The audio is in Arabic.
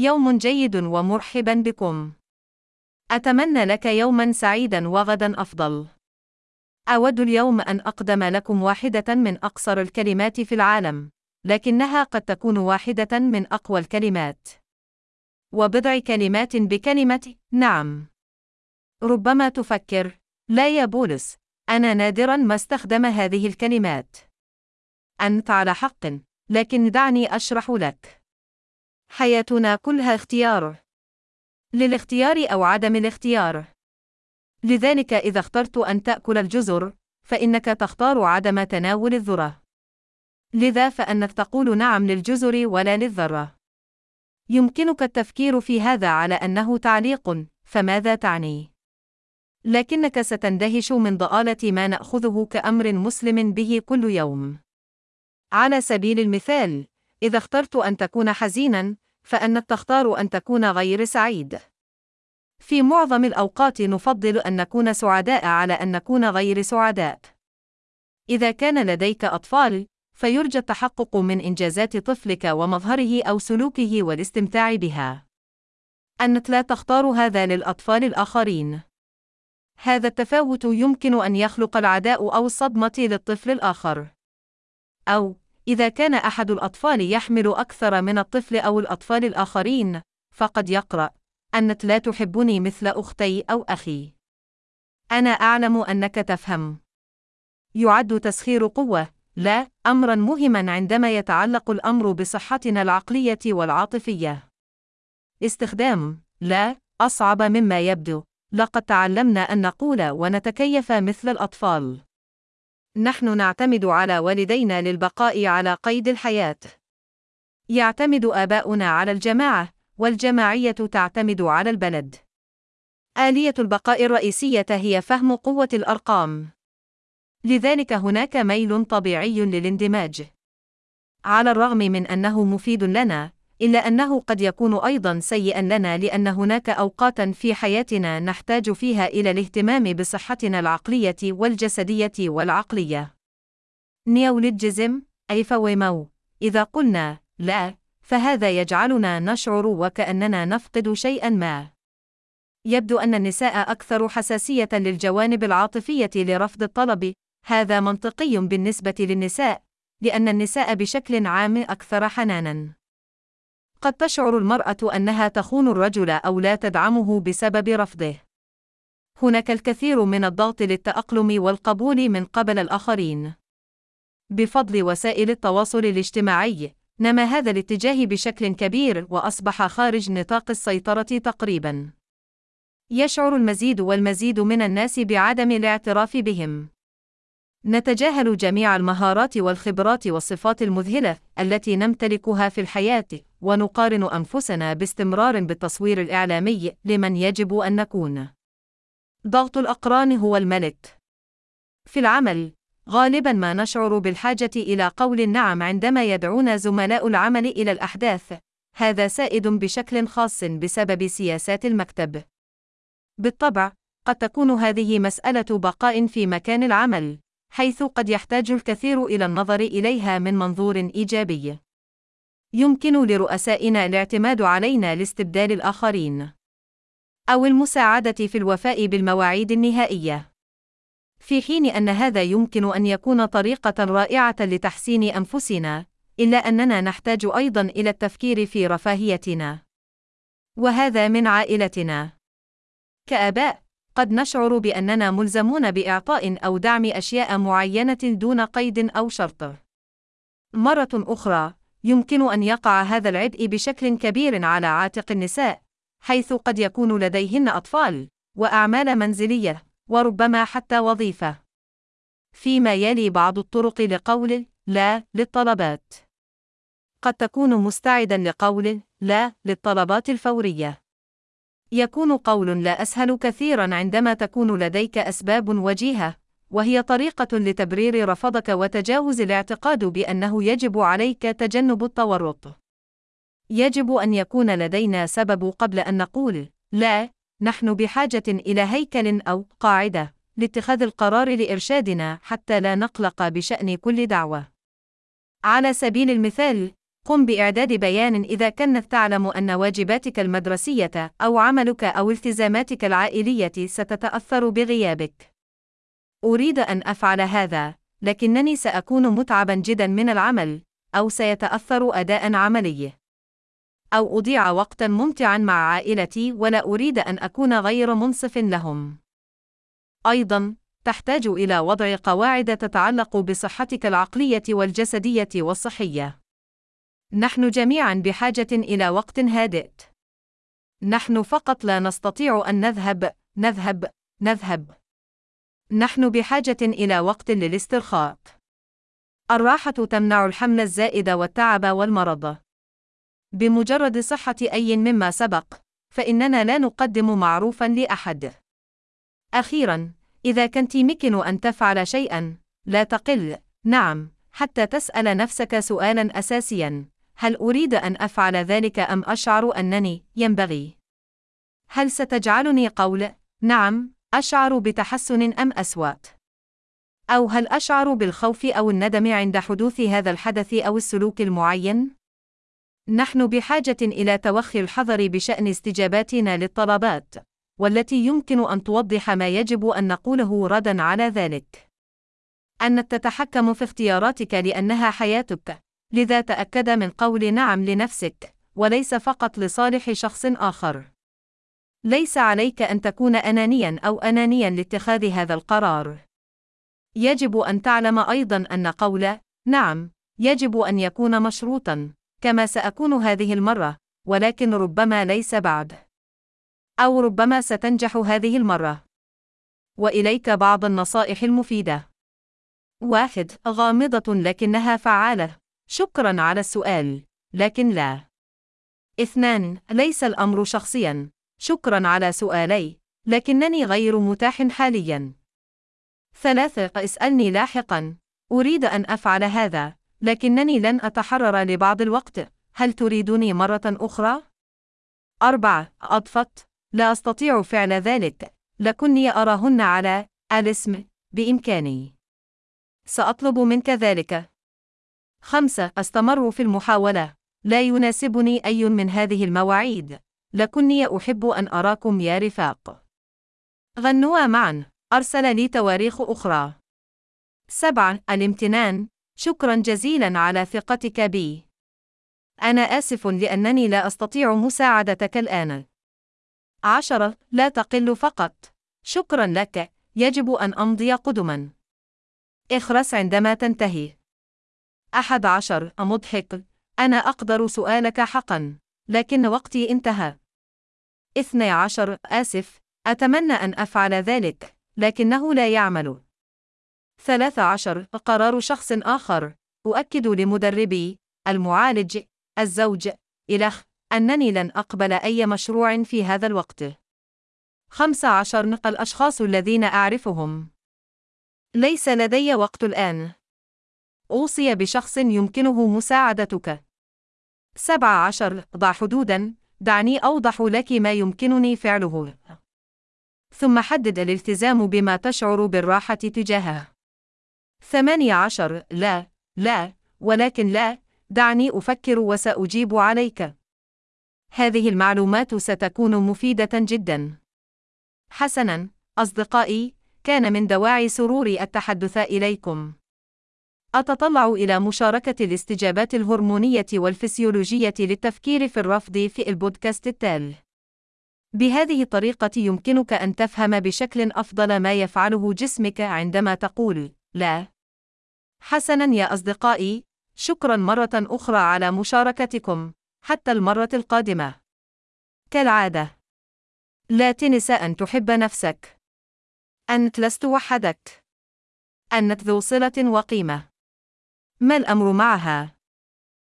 يوم جيد ومرحبا بكم. أتمنى لك يوما سعيدا وغدا أفضل. أود اليوم أن أقدم لكم واحدة من أقصر الكلمات في العالم، لكنها قد تكون واحدة من أقوى الكلمات. وبضع كلمات بكلمة نعم. ربما تفكر: لا يا بولس، أنا نادرا ما استخدم هذه الكلمات. أنت على حق، لكن دعني أشرح لك. حياتنا كلها اختيار. للاختيار أو عدم الاختيار. لذلك إذا اخترت أن تأكل الجزر، فإنك تختار عدم تناول الذرة. لذا فأنك تقول نعم للجزر ولا للذرة. يمكنك التفكير في هذا على أنه تعليق، فماذا تعني؟ لكنك ستندهش من ضآلة ما نأخذه كأمر مسلم به كل يوم. على سبيل المثال، إذا اخترت أن تكون حزينا، فأنك تختار أن تكون غير سعيد. في معظم الأوقات نفضل أن نكون سعداء على أن نكون غير سعداء. إذا كان لديك أطفال، فيرجى التحقق من إنجازات طفلك ومظهره أو سلوكه والاستمتاع بها. أنت لا تختار هذا للأطفال الآخرين. هذا التفاوت يمكن أن يخلق العداء أو الصدمة للطفل الآخر. أو، إذا كان أحد الأطفال يحمل أكثر من الطفل أو الأطفال الآخرين، فقد يقرأ: أنت لا تحبني مثل أختي أو أخي. أنا أعلم أنك تفهم. يعد تسخير قوة، لا، أمرا مهما عندما يتعلق الأمر بصحتنا العقلية والعاطفية. استخدام لا أصعب مما يبدو. لقد تعلمنا أن نقول ونتكيف مثل الأطفال. نحن نعتمد على والدينا للبقاء على قيد الحياة. يعتمد آباؤنا على الجماعة، والجماعية تعتمد على البلد. آلية البقاء الرئيسية هي فهم قوة الأرقام. لذلك هناك ميل طبيعي للاندماج. على الرغم من أنه مفيد لنا، إلا أنه قد يكون أيضا سيئا لنا لأن هناك أوقاتا في حياتنا نحتاج فيها إلى الاهتمام بصحتنا العقلية والجسدية والعقلية. نيولوجيزم أي فويمو إذا قلنا لا فهذا يجعلنا نشعر وكأننا نفقد شيئا ما. يبدو أن النساء أكثر حساسية للجوانب العاطفية لرفض الطلب، هذا منطقي بالنسبة للنساء، لأن النساء بشكل عام أكثر حنانًا. قد تشعر المرأة أنها تخون الرجل أو لا تدعمه بسبب رفضه. هناك الكثير من الضغط للتأقلم والقبول من قبل الآخرين. بفضل وسائل التواصل الاجتماعي، نما هذا الاتجاه بشكل كبير وأصبح خارج نطاق السيطرة تقريبا. يشعر المزيد والمزيد من الناس بعدم الاعتراف بهم. نتجاهل جميع المهارات والخبرات والصفات المذهلة التي نمتلكها في الحياة، ونقارن أنفسنا باستمرار بالتصوير الإعلامي لمن يجب أن نكون. ضغط الأقران هو الملك. في العمل، غالبا ما نشعر بالحاجة إلى قول النعم عندما يدعونا زملاء العمل إلى الأحداث. هذا سائد بشكل خاص بسبب سياسات المكتب. بالطبع، قد تكون هذه مسألة بقاء في مكان العمل، حيث قد يحتاج الكثير إلى النظر إليها من منظور إيجابي. يمكن لرؤسائنا الاعتماد علينا لاستبدال الآخرين. أو المساعدة في الوفاء بالمواعيد النهائية. في حين أن هذا يمكن أن يكون طريقة رائعة لتحسين أنفسنا، إلا أننا نحتاج أيضا إلى التفكير في رفاهيتنا. وهذا من عائلتنا. كآباء، قد نشعر بأننا ملزمون بإعطاء أو دعم أشياء معينة دون قيد أو شرط. مرة أخرى، يمكن أن يقع هذا العبء بشكل كبير على عاتق النساء، حيث قد يكون لديهن أطفال، وأعمال منزلية، وربما حتى وظيفة. فيما يلي بعض الطرق لقول لا للطلبات. قد تكون مستعدا لقول لا للطلبات الفورية. يكون قول لا أسهل كثيرا عندما تكون لديك أسباب وجيهة، وهي طريقة لتبرير رفضك وتجاوز الاعتقاد بأنه يجب عليك تجنب التورط. يجب أن يكون لدينا سبب قبل أن نقول لا، نحن بحاجة إلى هيكل أو قاعدة لاتخاذ القرار لإرشادنا حتى لا نقلق بشأن كل دعوة. على سبيل المثال، قم بإعداد بيان إذا كنت تعلم أن واجباتك المدرسية أو عملك أو التزاماتك العائلية ستتأثر بغيابك. أريد أن أفعل هذا، لكنني سأكون متعبا جدا من العمل، أو سيتأثر أداء عملي. أو أضيع وقتا ممتعا مع عائلتي ولا أريد أن أكون غير منصف لهم. أيضا، تحتاج إلى وضع قواعد تتعلق بصحتك العقلية والجسدية والصحية. نحن جميعا بحاجة إلى وقت هادئ. نحن فقط لا نستطيع أن نذهب، نذهب، نذهب. نحن بحاجة إلى وقت للاسترخاء. الراحة تمنع الحمل الزائد والتعب والمرض. بمجرد صحة أي مما سبق، فإننا لا نقدم معروفا لأحد. أخيرا، إذا كنت يمكن أن تفعل شيئا، لا تقل، نعم، حتى تسأل نفسك سؤالا أساسيا: هل أريد أن أفعل ذلك أم أشعر أنني ينبغي؟ هل ستجعلني قول نعم أشعر بتحسن أم أسوأ؟ أو هل أشعر بالخوف أو الندم عند حدوث هذا الحدث أو السلوك المعين؟ نحن بحاجة إلى توخي الحذر بشأن استجاباتنا للطلبات، والتي يمكن أن توضح ما يجب أن نقوله ردا على ذلك. أن تتحكم في اختياراتك لأنها حياتك، لذا تأكد من قول نعم لنفسك، وليس فقط لصالح شخص آخر. ليس عليك أن تكون أنانيا أو أنانيا لاتخاذ هذا القرار. يجب أن تعلم أيضا أن قول نعم يجب أن يكون مشروطا، كما سأكون هذه المرة، ولكن ربما ليس بعد. أو ربما ستنجح هذه المرة. وإليك بعض النصائح المفيدة. واحد غامضة لكنها فعالة. شكرا على السؤال، لكن لا. اثنان ليس الأمر شخصيا. شكرا على سؤالي، لكنني غير متاح حاليا. ثلاثة اسألني لاحقا. أريد أن أفعل هذا، لكنني لن أتحرر لبعض الوقت. هل تريدني مرة أخرى؟ أربعة أضفت لا أستطيع فعل ذلك، لكني أراهن على الاسم بإمكاني. سأطلب منك ذلك. خمسة أستمر في المحاولة. لا يناسبني أي من هذه المواعيد. لكني أحب أن أراكم يا رفاق. غنوا معا. أرسل لي تواريخ أخرى. سبعة الامتنان. شكرا جزيلا على ثقتك بي. أنا آسف لأنني لا أستطيع مساعدتك الآن. عشرة لا تقل فقط. شكرا لك. يجب أن أمضي قدما. اخرس عندما تنتهي. أحد عشر مضحك. أنا أقدر سؤالك حقا. لكن وقتي انتهى. اثني عشر آسف. أتمنى أن أفعل ذلك. لكنه لا يعمل. ثلاث عشر قرار شخص آخر. أؤكد لمدربي، المعالج، الزوج، إلخ، أنني لن أقبل أي مشروع في هذا الوقت. خمس عشر الأشخاص الذين أعرفهم. ليس لدي وقت الآن. أوصي بشخص يمكنه مساعدتك. سبع عشر ضع حدودا، دعني أوضح لك ما يمكنني فعله. ثم حدد الالتزام بما تشعر بالراحة تجاهه. ثمانية عشر لا، لا، ولكن لا، دعني أفكر وسأجيب عليك. هذه المعلومات ستكون مفيدة جدا. حسنا، أصدقائي، كان من دواعي سروري التحدث إليكم. أتطلع إلى مشاركة الاستجابات الهرمونية والفسيولوجية للتفكير في الرفض في البودكاست التالي. بهذه الطريقة يمكنك أن تفهم بشكل أفضل ما يفعله جسمك عندما تقول لا. حسنا يا أصدقائي، شكرا مرة أخرى على مشاركتكم، حتى المرة القادمة. كالعادة، لا تنس أن تحب نفسك. أنت لست وحدك. أنت ذو صلة وقيمة. ما الأمر معها؟